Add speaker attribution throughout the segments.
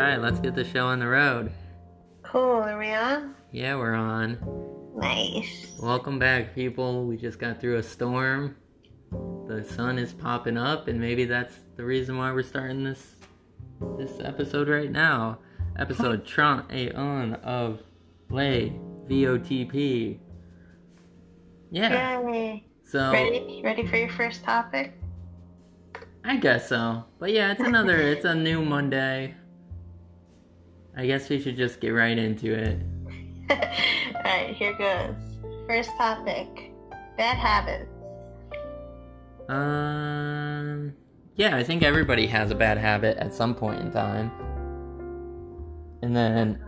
Speaker 1: right, let's get the show on the road.
Speaker 2: Cool, are we on?
Speaker 1: Yeah, we're on.
Speaker 2: Nice.
Speaker 1: Welcome back, people. We just got through a storm. The sun is popping up, and maybe that's the reason why we're starting this this episode right now. Episode Tron A on of Le VOTP. Yeah.
Speaker 2: Yay.
Speaker 1: So
Speaker 2: Ready? Ready for your first topic?
Speaker 1: I guess so. But yeah, it's another it's a new Monday. I guess we should just get right into it.
Speaker 2: Alright, here goes. First topic bad habits.
Speaker 1: Um, yeah, I think everybody has a bad habit at some point in time. And then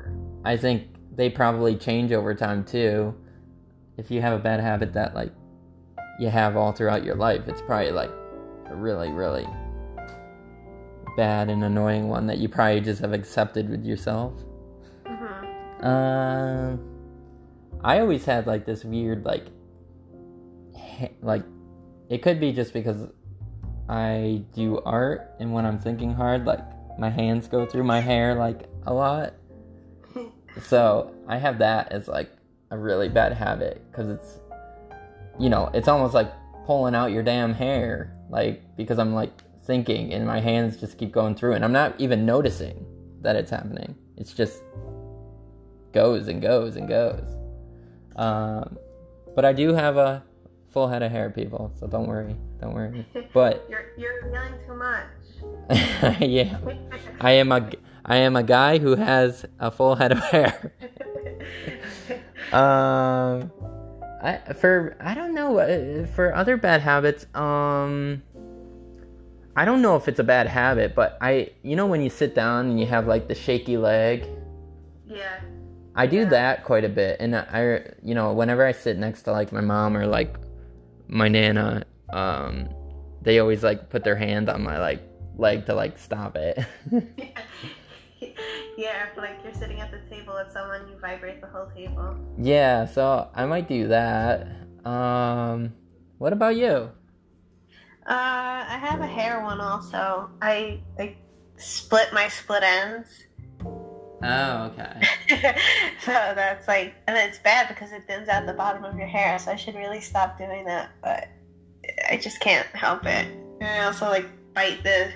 Speaker 1: I think they probably change over time too. If you have a bad habit that like you have all throughout your life, it's probably like a really, really bad and annoying one that you probably just have accepted with yourself.
Speaker 2: Mm-hmm.
Speaker 1: Um, I always had like this weird like, like, it could be just because I do art, and when I'm thinking hard, like my hands go through my hair like a lot. So I have that as like a really bad habit because it's, you know, it's almost like pulling out your damn hair, like because I'm like thinking and my hands just keep going through, and I'm not even noticing that it's happening. It's just goes and goes and goes. Um, but I do have a full head of hair, people, so don't worry, don't worry. But
Speaker 2: You're you're yelling too much.
Speaker 1: yeah, I am a I am a guy who has a full head of hair. Um, I for I don't know uh, for other bad habits. Um, I don't know if it's a bad habit, but I you know when you sit down and you have like the shaky leg.
Speaker 2: yeah.
Speaker 1: I do
Speaker 2: Yeah.
Speaker 1: that quite a bit, and I, you know, whenever I sit next to like my mom or like my nana, um, they always like put their hand on my like leg to like stop it.
Speaker 2: yeah, if like you're sitting at the table with someone, you vibrate the whole table.
Speaker 1: yeah, so I might do that. Um, what about you?
Speaker 2: Uh, I have a hair one also. I I split my split ends.
Speaker 1: Oh, okay.
Speaker 2: so that's like, and it's bad because it thins out the bottom of your hair. So I should really stop doing that, but I just can't help it. And I also like bite the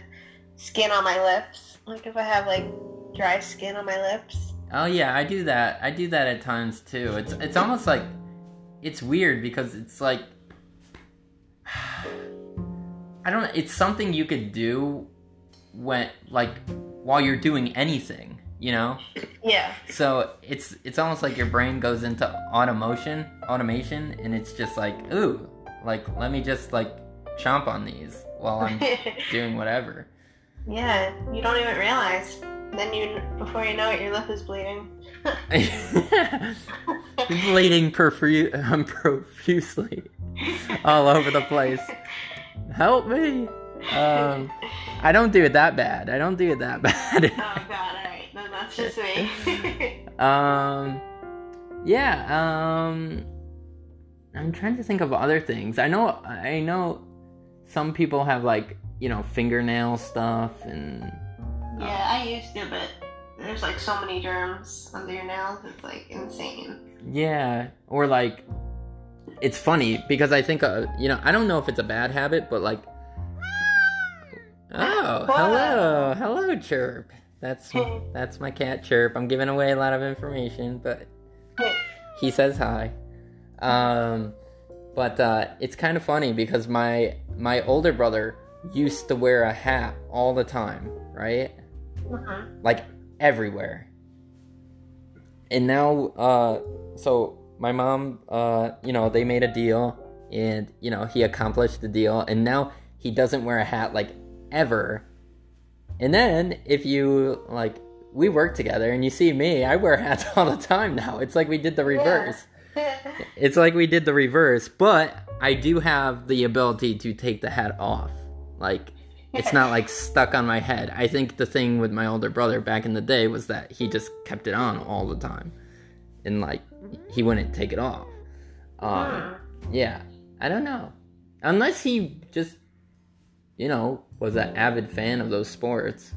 Speaker 2: skin on my lips. Like if I have like dry skin on my lips.
Speaker 1: Oh yeah, I do that. I do that at times too. It's it's almost like it's weird because it's like I don't know, it's something you could do when like while you're doing anything, you know?
Speaker 2: Yeah.
Speaker 1: So it's it's almost like your brain goes into automation, automation and it's just like, ooh, like let me just like chomp on these while I'm doing whatever.
Speaker 2: yeah. You don't even realize. Then you, before you know it, your lip is bleeding.
Speaker 1: bleeding perfu- um, profusely all over the place. Help me! Um, I don't do it that bad. I don't do it that bad.
Speaker 2: Oh god, alright. Then that's just me.
Speaker 1: um, yeah. Um, I'm trying to think of other things. I know. I know some people have like you know fingernail stuff and
Speaker 2: yeah, I used to, but there's like so many germs under your nails, it's like insane.
Speaker 1: Yeah, or like it's funny because I think uh, you know I don't know if it's a bad habit, but like oh hello hello chirp that's that's my cat chirp. I'm giving away a lot of information, but he says hi. Um, but uh, it's kind of funny because my my older brother used to wear a hat all the time, right?
Speaker 2: Mhm.
Speaker 1: like everywhere. And now, uh, so my mom, uh, you know, they made a deal, and you know, he accomplished the deal, and now he doesn't wear a hat like ever. And then if you like, we work together, and you see me, I wear hats all the time now. It's like we did the reverse. It's like we did the reverse, but I do have the ability to take the hat off. Like it's not like stuck on my head. I think the thing with my older brother back in the day was that he just kept it on all the time. And like he wouldn't take it off. Um yeah. I don't know. Unless he just you know, was an avid fan of those sports.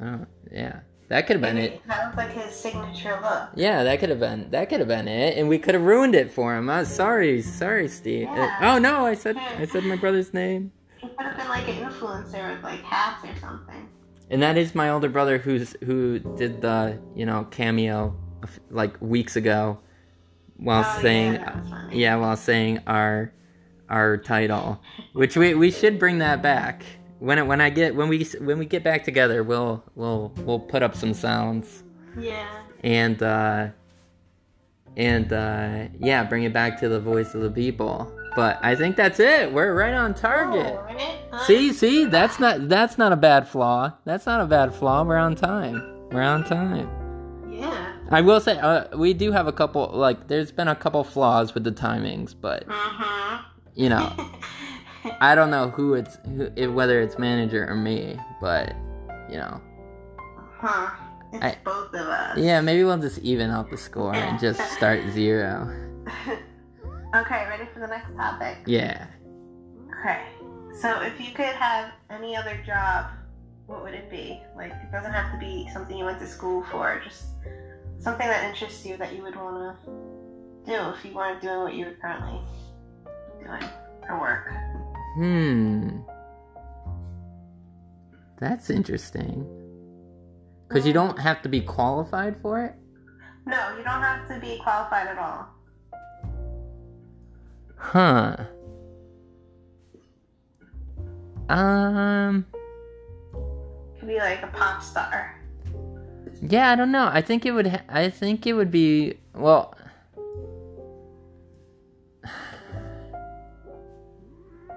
Speaker 1: Uh, yeah. That could have been it.
Speaker 2: That was like his signature look.
Speaker 1: Yeah, that could have been that could have been it, and we could have ruined it for him. I'm sorry, sorry, Steve. Uh, oh no, I said I said my brother's name.
Speaker 2: He could have been like an influencer with like hats or something.
Speaker 1: And that is my older brother who's who did the you know cameo like weeks ago, while
Speaker 2: Oh,
Speaker 1: saying
Speaker 2: funny.
Speaker 1: yeah while saying our our title, which we we should bring that back when it, when I get when we when we get back together we'll we'll we'll put up some sounds
Speaker 2: Yeah.
Speaker 1: and uh and uh yeah bring it back to the voice of the people. But I think that's it. We're right on target.
Speaker 2: Oh, right?
Speaker 1: See, see, that's not that's not a bad flaw. That's not a bad flaw. We're on time. We're on time. I will say uh, we do have a couple like there's been a couple flaws with the timings, but
Speaker 2: Uh
Speaker 1: you know. I don't know who it's who, if, whether it's manager or me, but you know.
Speaker 2: huh. It's
Speaker 1: I-
Speaker 2: both of us.
Speaker 1: Yeah, maybe we'll just even out the score and just start zero.
Speaker 2: okay, ready for the next topic?
Speaker 1: Yeah.
Speaker 2: Okay. So if you could have any other job, what would it be? Like it doesn't have to be something you went to school for, just something that interests you that you would want to do if you weren't doing what you're currently doing for work.
Speaker 1: Hmm. That's interesting. Cuz you don't have to be qualified for it?
Speaker 2: No, you don't have to be qualified at all.
Speaker 1: Huh. Um.
Speaker 2: Could be like a pop star.
Speaker 1: Yeah, I don't know. I think it would. Ha- I think it would be. Well.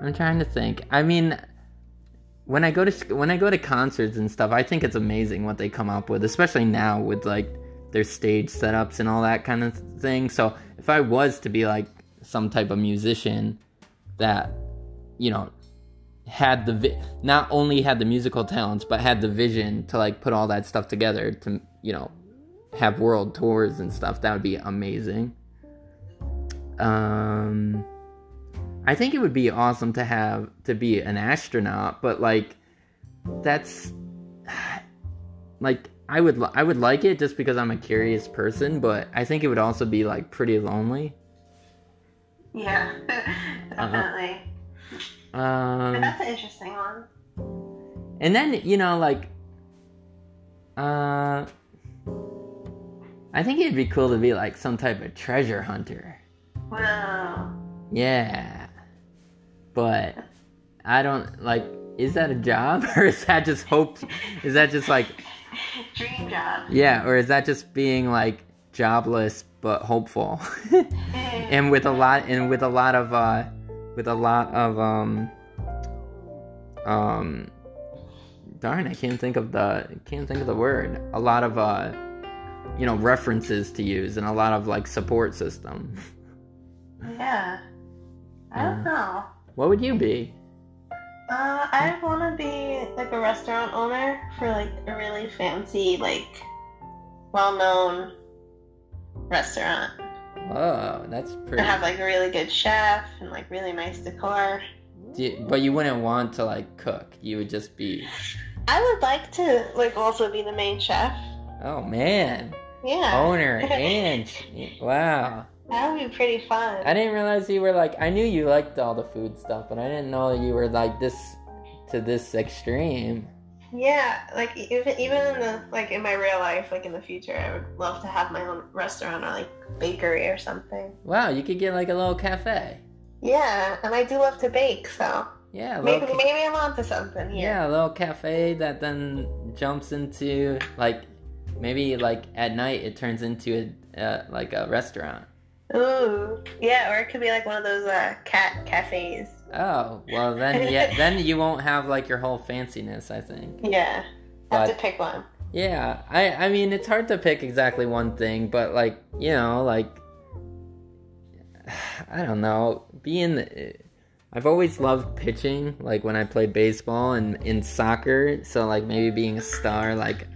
Speaker 1: I'm trying to think. I mean, when I go to when I go to concerts and stuff, I think it's amazing what they come up with, especially now with like their stage setups and all that kind of thing. So if I was to be like some type of musician that, you know, had the vi- not only had the musical talents but had the vision to like put all that stuff together to you know have world tours and stuff. That would be amazing. Um i think it would be awesome to have to be an astronaut but like that's like i would i would like it just because i'm a curious person but i think it would also be like pretty lonely.
Speaker 2: Yeah, definitely.
Speaker 1: Um
Speaker 2: But that's an interesting one.
Speaker 1: And then, you know, like, uh, I think it'd be cool to be like some type of treasure hunter.
Speaker 2: Wow.
Speaker 1: Yeah. But I don't, like, is that a job? Or is that just hope? Is that just like,
Speaker 2: Dream job.
Speaker 1: yeah, or is that just being like jobless but hopeful? and with a lot, and with a lot of, uh, with a lot of, um, um, darn, I can't think of the, can't think of the word. A lot of, uh, you know, references to use and a lot of like support system.
Speaker 2: Yeah. I don't know.
Speaker 1: What would you be?
Speaker 2: Uh, I want to be like a restaurant owner for like a really fancy, like well-known restaurant.
Speaker 1: Whoa, that's
Speaker 2: And
Speaker 1: pretty.
Speaker 2: have like a really good chef and like really nice decor.
Speaker 1: You- but you wouldn't want to like cook. You would just be.
Speaker 2: I would like to like also be the main chef.
Speaker 1: Oh man,
Speaker 2: Yeah.
Speaker 1: owner and wow.
Speaker 2: That would be pretty fun.
Speaker 1: I didn't realize you were like. I knew you liked all the food stuff, but I didn't know you were like this to this extreme.
Speaker 2: Yeah, like even even in the like in my real life, like in the future, I would love to have my own restaurant or like bakery or something.
Speaker 1: Wow, you could get like a little cafe.
Speaker 2: Yeah, and I do love to bake, so
Speaker 1: Yeah,
Speaker 2: maybe
Speaker 1: ca-
Speaker 2: maybe I'm onto something here.
Speaker 1: yeah, a little cafe that then jumps into like maybe like at night it turns into a uh, like a restaurant.
Speaker 2: Ooh, yeah, or it could be like one of those uh, cat cafes.
Speaker 1: Oh well, then yeah, then you won't have like your whole fanciness. I think.
Speaker 2: Yeah, have to pick one.
Speaker 1: Yeah, I I mean it's hard to pick exactly one thing, but like you know like I don't know being. Eh, I've always loved pitching, like when I played baseball and in soccer. So like maybe being a star, like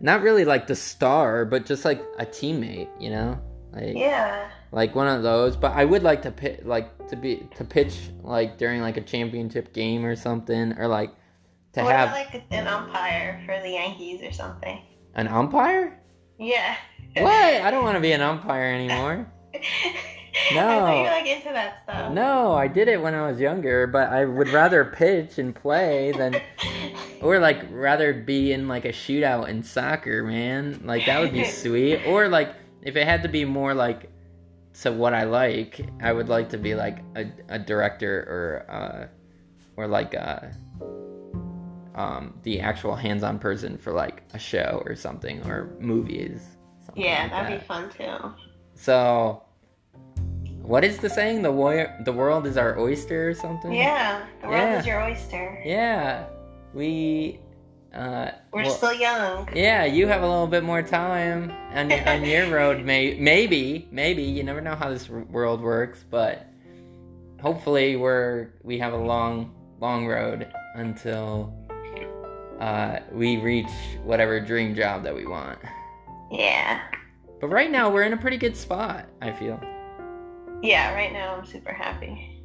Speaker 1: not really like the star, but just like a teammate, you know, like
Speaker 2: Yeah,
Speaker 1: like one of those. But I would like to pit, like to be to pitch like during like a championship game or something, or like to
Speaker 2: or
Speaker 1: have
Speaker 2: like an umpire for the Yankees or something.
Speaker 1: An umpire?
Speaker 2: Yeah.
Speaker 1: What? I don't want to be an umpire anymore. No.
Speaker 2: I thought you were like into that stuff.
Speaker 1: No, I did it when I was younger, but I would rather pitch and play than or like rather be in like a shootout in soccer, man. Like that would be sweet. Or like if it had to be more like to what I like, I would like to be like a, a director or uh or like uh um the actual hands-on person for like a show or something or movies. something
Speaker 2: yeah,
Speaker 1: like
Speaker 2: that'd
Speaker 1: that.
Speaker 2: be fun too.
Speaker 1: So, what is the saying? The wo- the world is our oyster or something?
Speaker 2: Yeah, the world
Speaker 1: Yeah.
Speaker 2: is your oyster.
Speaker 1: Yeah. We. Uh,
Speaker 2: We're
Speaker 1: well,
Speaker 2: still young.
Speaker 1: Yeah, you have a little bit more time on your, on your road. May- maybe, maybe you never know how this r- world works, but hopefully we're we have a long, long road until uh, we reach whatever dream job that we want.
Speaker 2: Yeah.
Speaker 1: But right now we're in a pretty good spot. I feel.
Speaker 2: Yeah, right now I'm super happy.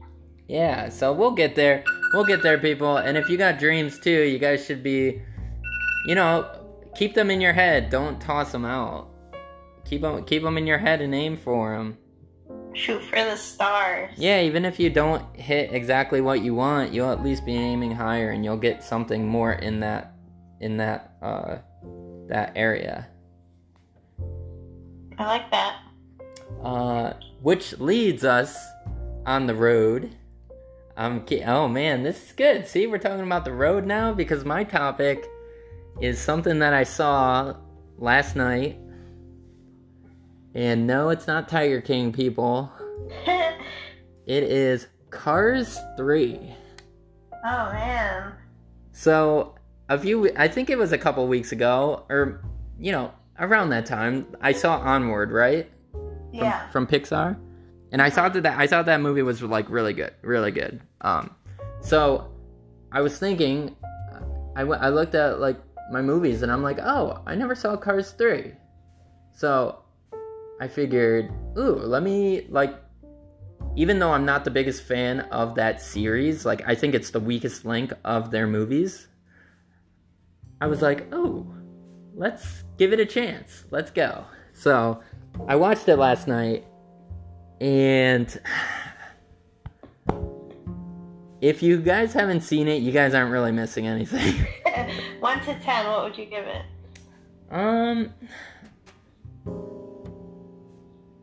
Speaker 1: Yeah, so we'll get there. We'll get there, people. And if you got dreams too, you guys should be, you know, keep them in your head. Don't toss them out. Keep them, keep them in your head and aim for them.
Speaker 2: Shoot for the stars.
Speaker 1: Yeah, even if you don't hit exactly what you want, you'll at least be aiming higher, and you'll get something more in that, in that, uh, that area.
Speaker 2: I like that.
Speaker 1: Uh, which leads us on the road. Ki- oh man, this is good. See, we're talking about the road now because my topic is something that I saw last night. And no, it's not Tiger King, people. It is Cars 3.
Speaker 2: Oh, man.
Speaker 1: So, a few, I think it was a couple weeks ago, or, you know, around that time, I saw Onward, right? from,
Speaker 2: Yeah.
Speaker 1: from Pixar, and I thought that, that I thought that movie was like really good, really good. Um, so I was thinking, I went- I looked at like my movies, and I'm like, oh, I never saw Cars three, so I figured, ooh, let me like. Even though I'm not the biggest fan of that series, like I think it's the weakest link of their movies. I was like, oh, let's give it a chance. Let's go. So I watched it last night, and if you guys haven't seen it, you guys aren't really missing anything.
Speaker 2: One to ten, what would you give it?
Speaker 1: um,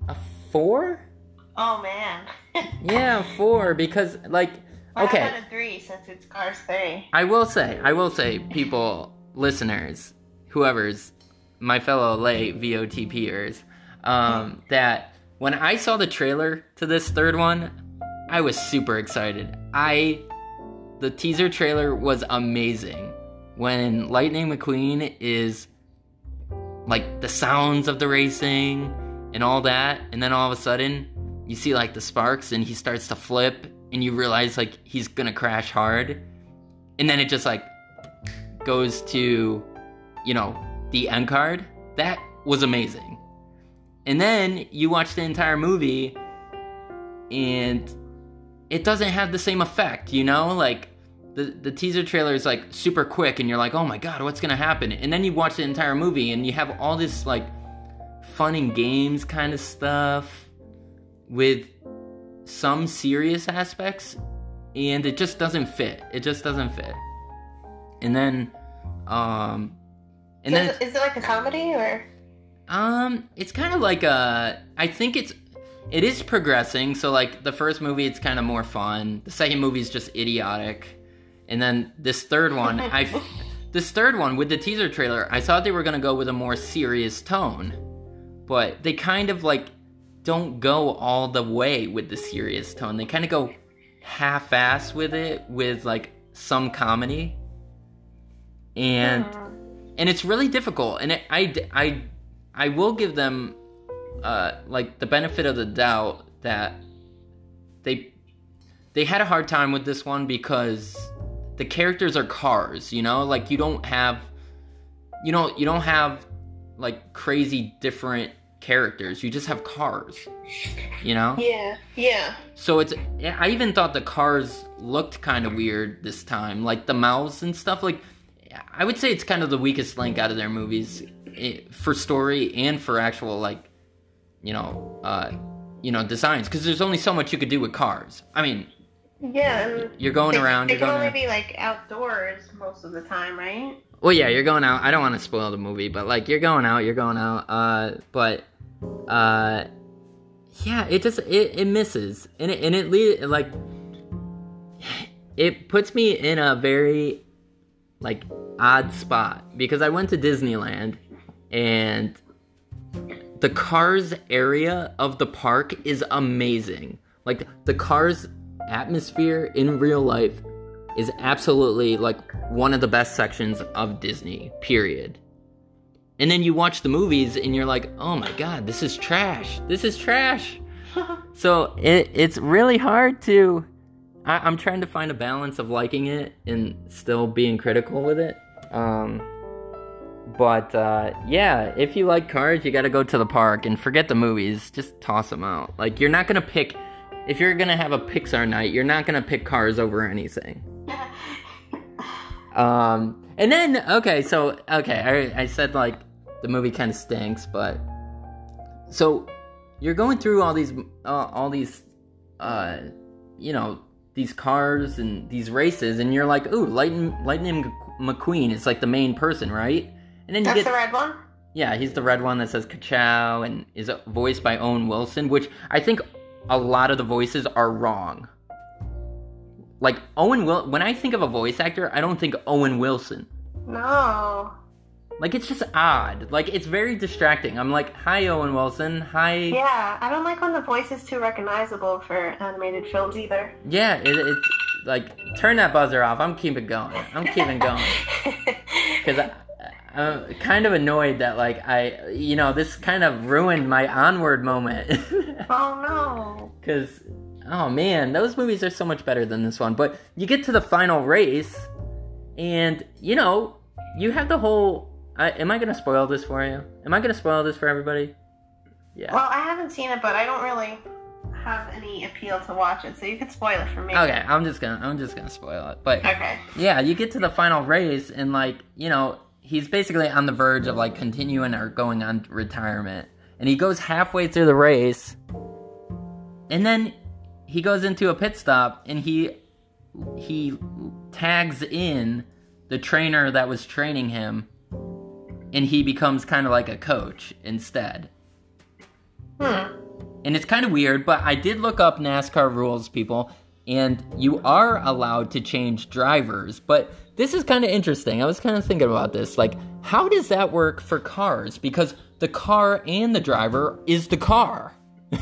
Speaker 1: a four?
Speaker 2: Oh man.
Speaker 1: Yeah, four because like okay.
Speaker 2: How about a three since it's Cars three?
Speaker 1: I will say, I will say, people, listeners, whoever's my fellow Le VOTPers, um, that when I saw the trailer to this third one, I was super excited. I, the teaser trailer was amazing. When Lightning McQueen is like the sounds of the racing and all that, and then all of a sudden you see like the sparks and he starts to flip, and you realize like he's gonna crash hard, and then it just like goes to you know the end card. That was amazing. And then you watch the entire movie and it doesn't have the same effect you know? Like the, the teaser trailer is like super quick and you're like oh my god what's gonna happen? And then you watch the entire movie and you have all this like fun and games kind of stuff with some serious aspects and it just doesn't fit. It just doesn't fit. And then um and
Speaker 2: So
Speaker 1: then
Speaker 2: is, it like a comedy or?
Speaker 1: um it's kind of like a i think it's it is progressing. So like the first movie it's kind of more fun. The second movie is just idiotic and then this third one i this third one with the teaser trailer i thought they were going to go with a more serious tone but they kind of like don't go all the way with the serious tone they kind of go half-ass with it with like some comedy and
Speaker 2: Hmm.
Speaker 1: and it's really difficult and it, I, I i will give them uh like the benefit of the doubt that they they had a hard time with this one because the characters are cars you know like you don't have you don't you don't have like crazy different characters you just have cars you know
Speaker 2: Yeah. Yeah.
Speaker 1: so it's I even thought the cars looked kind of weird this time, like the mouths and stuff. Like I would say it's kind of the weakest link out of their movies. for story and for actual like, you know, uh, you know, designs. Because there's only so much you could do with cars. I mean,
Speaker 2: Yeah,
Speaker 1: you're going
Speaker 2: they,
Speaker 1: around.
Speaker 2: They
Speaker 1: You're
Speaker 2: can
Speaker 1: going.
Speaker 2: only
Speaker 1: around.
Speaker 2: be like outdoors most of the time, right?
Speaker 1: Well, yeah, you're going out. I don't want to spoil the movie, but like you're going out, you're going out. Uh, but uh, yeah, it just it, it misses, and it and it le- like it puts me in a very like odd spot because I went to Disneyland and the Cars area of the park is amazing. Like the Cars atmosphere in real life is absolutely like one of the best sections of Disney, period. And then you watch the movies and you're like, oh my god, this is trash. This is trash. so it, it's really hard to. I, I'm trying to find a balance of liking it and still being critical with it. Um, but uh, yeah, if you like cars, you gotta go to the park and forget the movies. Just toss them out. Like, you're not gonna pick. If you're gonna have a Pixar night, you're not gonna pick cars over anything. Um, and then okay, so okay, I, I said like the movie kind of stinks, but so you're going through all these uh, all these uh, you know these cars and these races, and you're like, ooh, Lightning Lightning McQueen is like the main person, right? And then you
Speaker 2: That's
Speaker 1: get
Speaker 2: the red one.
Speaker 1: yeah, he's the red one that says "Kachow" and is voiced by Owen Wilson, which I think a lot of the voices are wrong. Like Owen Will, when I think of a voice actor, I don't think Owen Wilson.
Speaker 2: No.
Speaker 1: Like it's just odd. Like it's very distracting. I'm like, "Hi, Owen Wilson. Hi."
Speaker 2: Yeah, I don't like when the voice is too recognizable for animated films either.
Speaker 1: Yeah, it, it's like turn that buzzer off. I'm keeping going. I'm keeping going because I. I'm kind of annoyed that like I, you know, this kind of ruined my onward moment.
Speaker 2: oh no.
Speaker 1: Because, oh man, those movies are so much better than this one. But you get to the final race, and, you know, you have the whole. I, am I going to spoil this for you? Am I going to spoil this for everybody? Yeah.
Speaker 2: Well, I haven't seen it, but I don't really have any appeal to watch it, so you could spoil it for me.
Speaker 1: Okay, I'm just gonna I'm just gonna spoil it. But
Speaker 2: Okay.
Speaker 1: yeah, you get to the final race and like, you know, he's basically on the verge of like continuing or going on retirement. And he goes halfway through the race. And then he goes into a pit stop and he he tags in the trainer that was training him and he becomes kind of like a coach instead.
Speaker 2: Hmm.
Speaker 1: And it's kind of weird, but I did look up NASCAR rules, people, and you are allowed to change drivers. But this is kind of interesting. I was kind of thinking about this. Like, how does that work for cars? Because the car and the driver is the car.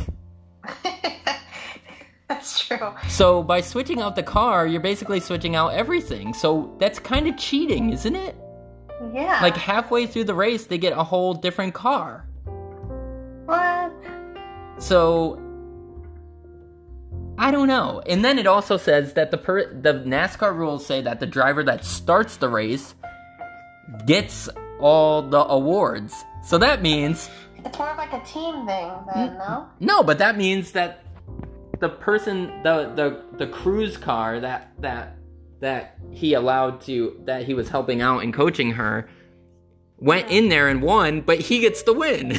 Speaker 2: That's true.
Speaker 1: So by switching out the car, you're basically switching out everything. So that's kind of cheating, isn't it?
Speaker 2: Yeah.
Speaker 1: Like halfway through the race, they get a whole different car.
Speaker 2: what?
Speaker 1: So I don't know. And then it also says that the per- the NASCAR rules say that the driver that starts the race gets all the awards. So that means
Speaker 2: It's more like a team thing, then, no?
Speaker 1: no, but that means that the person the the the Cruz car that that that he allowed to that he was helping out and coaching her went in there and won, but he gets the win.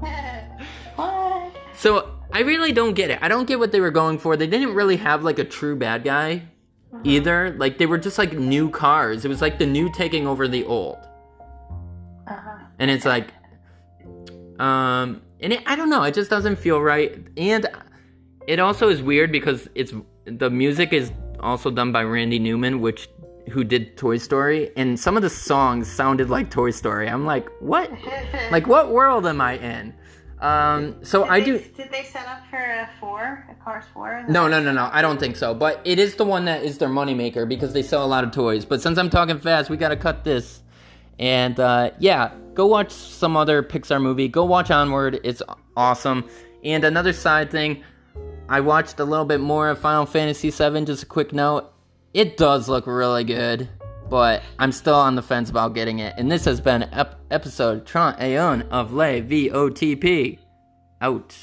Speaker 2: what?
Speaker 1: So I really don't get it. I don't get what they were going for. They didn't really have like a true bad guy either. Like they were just like new cars. It was like the new taking over the old.
Speaker 2: Uh-huh.
Speaker 1: And it's like um and it, I don't know, it just doesn't feel right. And it also is weird because it's the music is also done by Randy Newman, which who did Toy Story, and some of the songs sounded like Toy Story. I'm like, what? Like what world am I in? Um so
Speaker 2: Did
Speaker 1: I
Speaker 2: they-
Speaker 1: do
Speaker 2: Did they set up for a four? A Cars four?
Speaker 1: No, no, no, no. I don't think so. But it is the one that is their moneymaker because they sell a lot of toys. But since I'm talking fast, we gotta cut this. And uh, yeah, go watch some other Pixar movie. Go watch Onward. It's awesome. And another side thing, I watched a little bit more of Final Fantasy VII. Just a quick note. It does look really good, but I'm still on the fence about getting it. And this has been ep- episode 31 of Le VOTP. Out.